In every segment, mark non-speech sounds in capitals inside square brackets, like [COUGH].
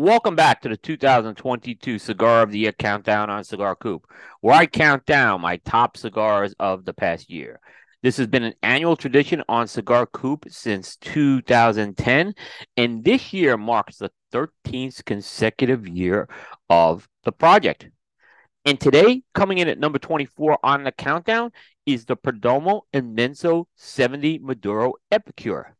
Welcome back to the 2022 Cigar of the Year Countdown on Cigar Coop, where I count down my top cigars of the past year. This has been an annual tradition on Cigar Coop since 2010, and this year marks the 13th consecutive year of the project. And today, coming in at number 24 on the countdown, is the Perdomo Inmenso 70 Maduro Epicure.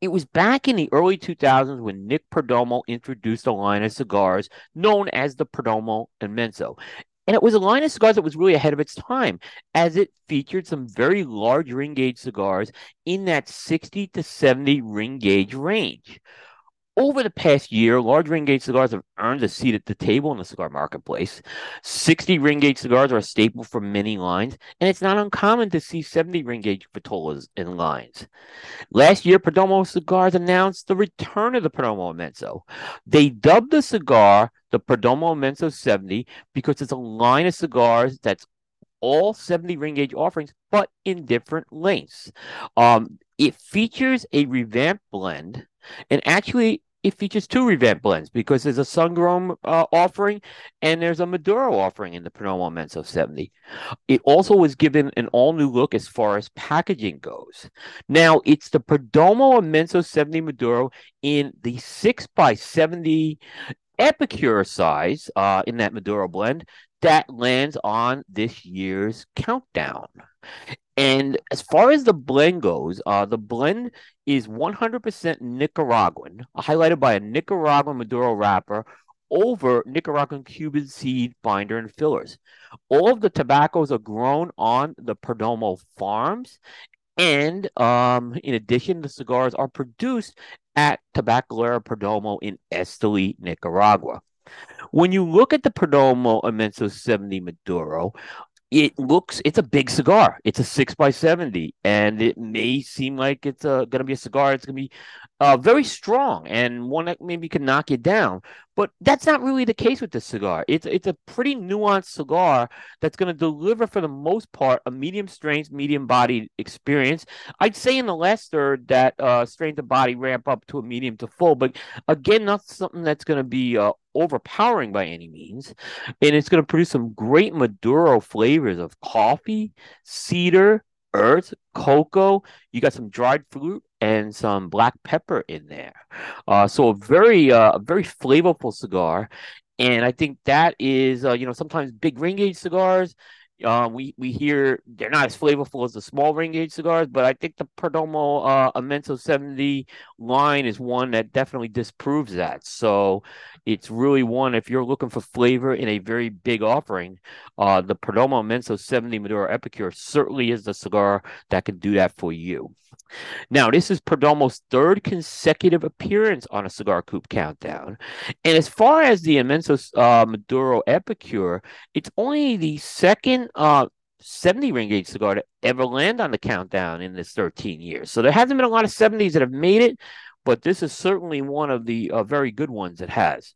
It was back in the early 2000s when Nick Perdomo introduced a line of cigars known as the Perdomo Inmenso. And it was a line of cigars that was really ahead of its time, as it featured some very large ring gauge cigars in that 60 to 70 ring gauge range. Over the past year, large ring gauge cigars have earned a seat at the table in the cigar marketplace. 60 ring gauge cigars are a staple for many lines, and it's not uncommon to see 70 ring gauge vitolas in lines. Last year, Perdomo Cigars announced the return of the Perdomo Inmenso. They dubbed the cigar the Perdomo Inmenso 70 because it's a line of cigars that's all 70 ring gauge offerings, but in different lengths. Um, it features a revamped blend. And actually, it features two revamp blends because there's a Sungrown uh, offering and there's a Maduro offering in the Perdomo Inmenso 70. It also was given an all new look as far as packaging goes. Now, it's the Perdomo Inmenso 70 Maduro in the 6 by 70 Epicure size uh, in that Maduro blend that lands on this year's countdown. And as far as the blend goes, uh, the blend is 100% Nicaraguan, highlighted by a Nicaraguan Maduro wrapper over Nicaraguan Cuban seed binder and fillers. All of the tobaccos are grown on the Perdomo farms. And um, in addition, the cigars are produced at Tabacalera Perdomo in Esteli, Nicaragua. When you look at the Perdomo Inmenso 70 Maduro, it looks it's a big cigar. It's a six by seventy, and it may seem like it's uh, going to be a cigar. It's going to be uh, very strong and one that maybe can knock you down. But that's not really the case with this cigar. It's it's a pretty nuanced cigar that's going to deliver for the most part a medium strength, medium body experience. I'd say in the last third that uh, strength of body ramp up to a medium to full, but again, not something that's going to be uh, overpowering by any means. And it's going to produce some great Maduro flavors of coffee, cedar, earth, cocoa. You got some dried fruit and some black pepper in there. Uh, so a very, uh, very flavorful cigar. And I think that is, uh, you know, sometimes big ring gauge cigars, uh, we we hear they're not as flavorful as the small ring gauge cigars, but I think the Perdomo uh, Inmenso 70 line is one that definitely disproves that. So it's really one if you're looking for flavor in a very big offering, uh, the Perdomo Inmenso 70 Maduro Epicure certainly is the cigar that can do that for you. Now, this is Perdomo's third consecutive appearance on a Cigar Coop Countdown. And as far as the Inmenso uh, Maduro Epicure, it's only the second uh, 70 ring gauge cigar to ever land on the countdown in this 13 years. So there hasn't been a lot of 70s that have made it, but this is certainly one of the uh, very good ones that has.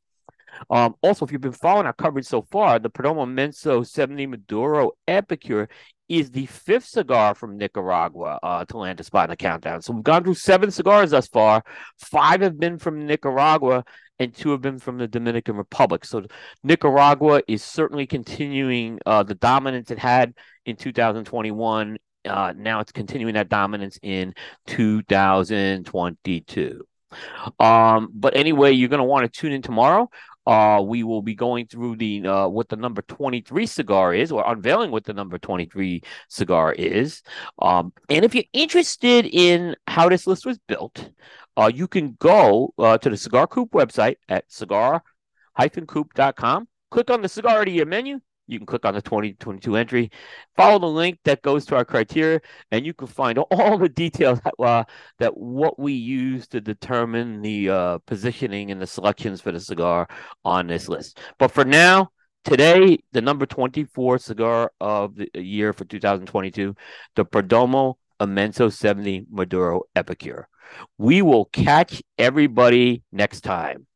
Um, also, if you've been following our coverage so far, the Perdomo Menso 70 Maduro Epicure is the fifth cigar from Nicaragua uh, to land a spot in the countdown. So we've gone through seven cigars thus far. Five have been from Nicaragua, and two have been from the Dominican Republic. So Nicaragua is certainly continuing uh, the dominance it had in 2021. Uh, now it's continuing that dominance in 2022. Um, but anyway, you're going to want to tune in tomorrow. Uh, we will be going through the uh, what the number 23 cigar is, or unveiling what the number 23 cigar is. Um, and if you're interested in how this list was built, uh, you can go uh, to the Cigar Coop website at cigar-coop.com. Click on the cigar to your menu you can click on the 2022 entry, follow the link that goes to our criteria, and you can find [LAUGHS] all the details that, uh, that what we use to determine the uh, positioning and the selections for the cigar on this list. But for now, today, the number 24 cigar of the year for 2022, the Perdomo Inmenso 70 Maduro Epicure. We will catch everybody next time.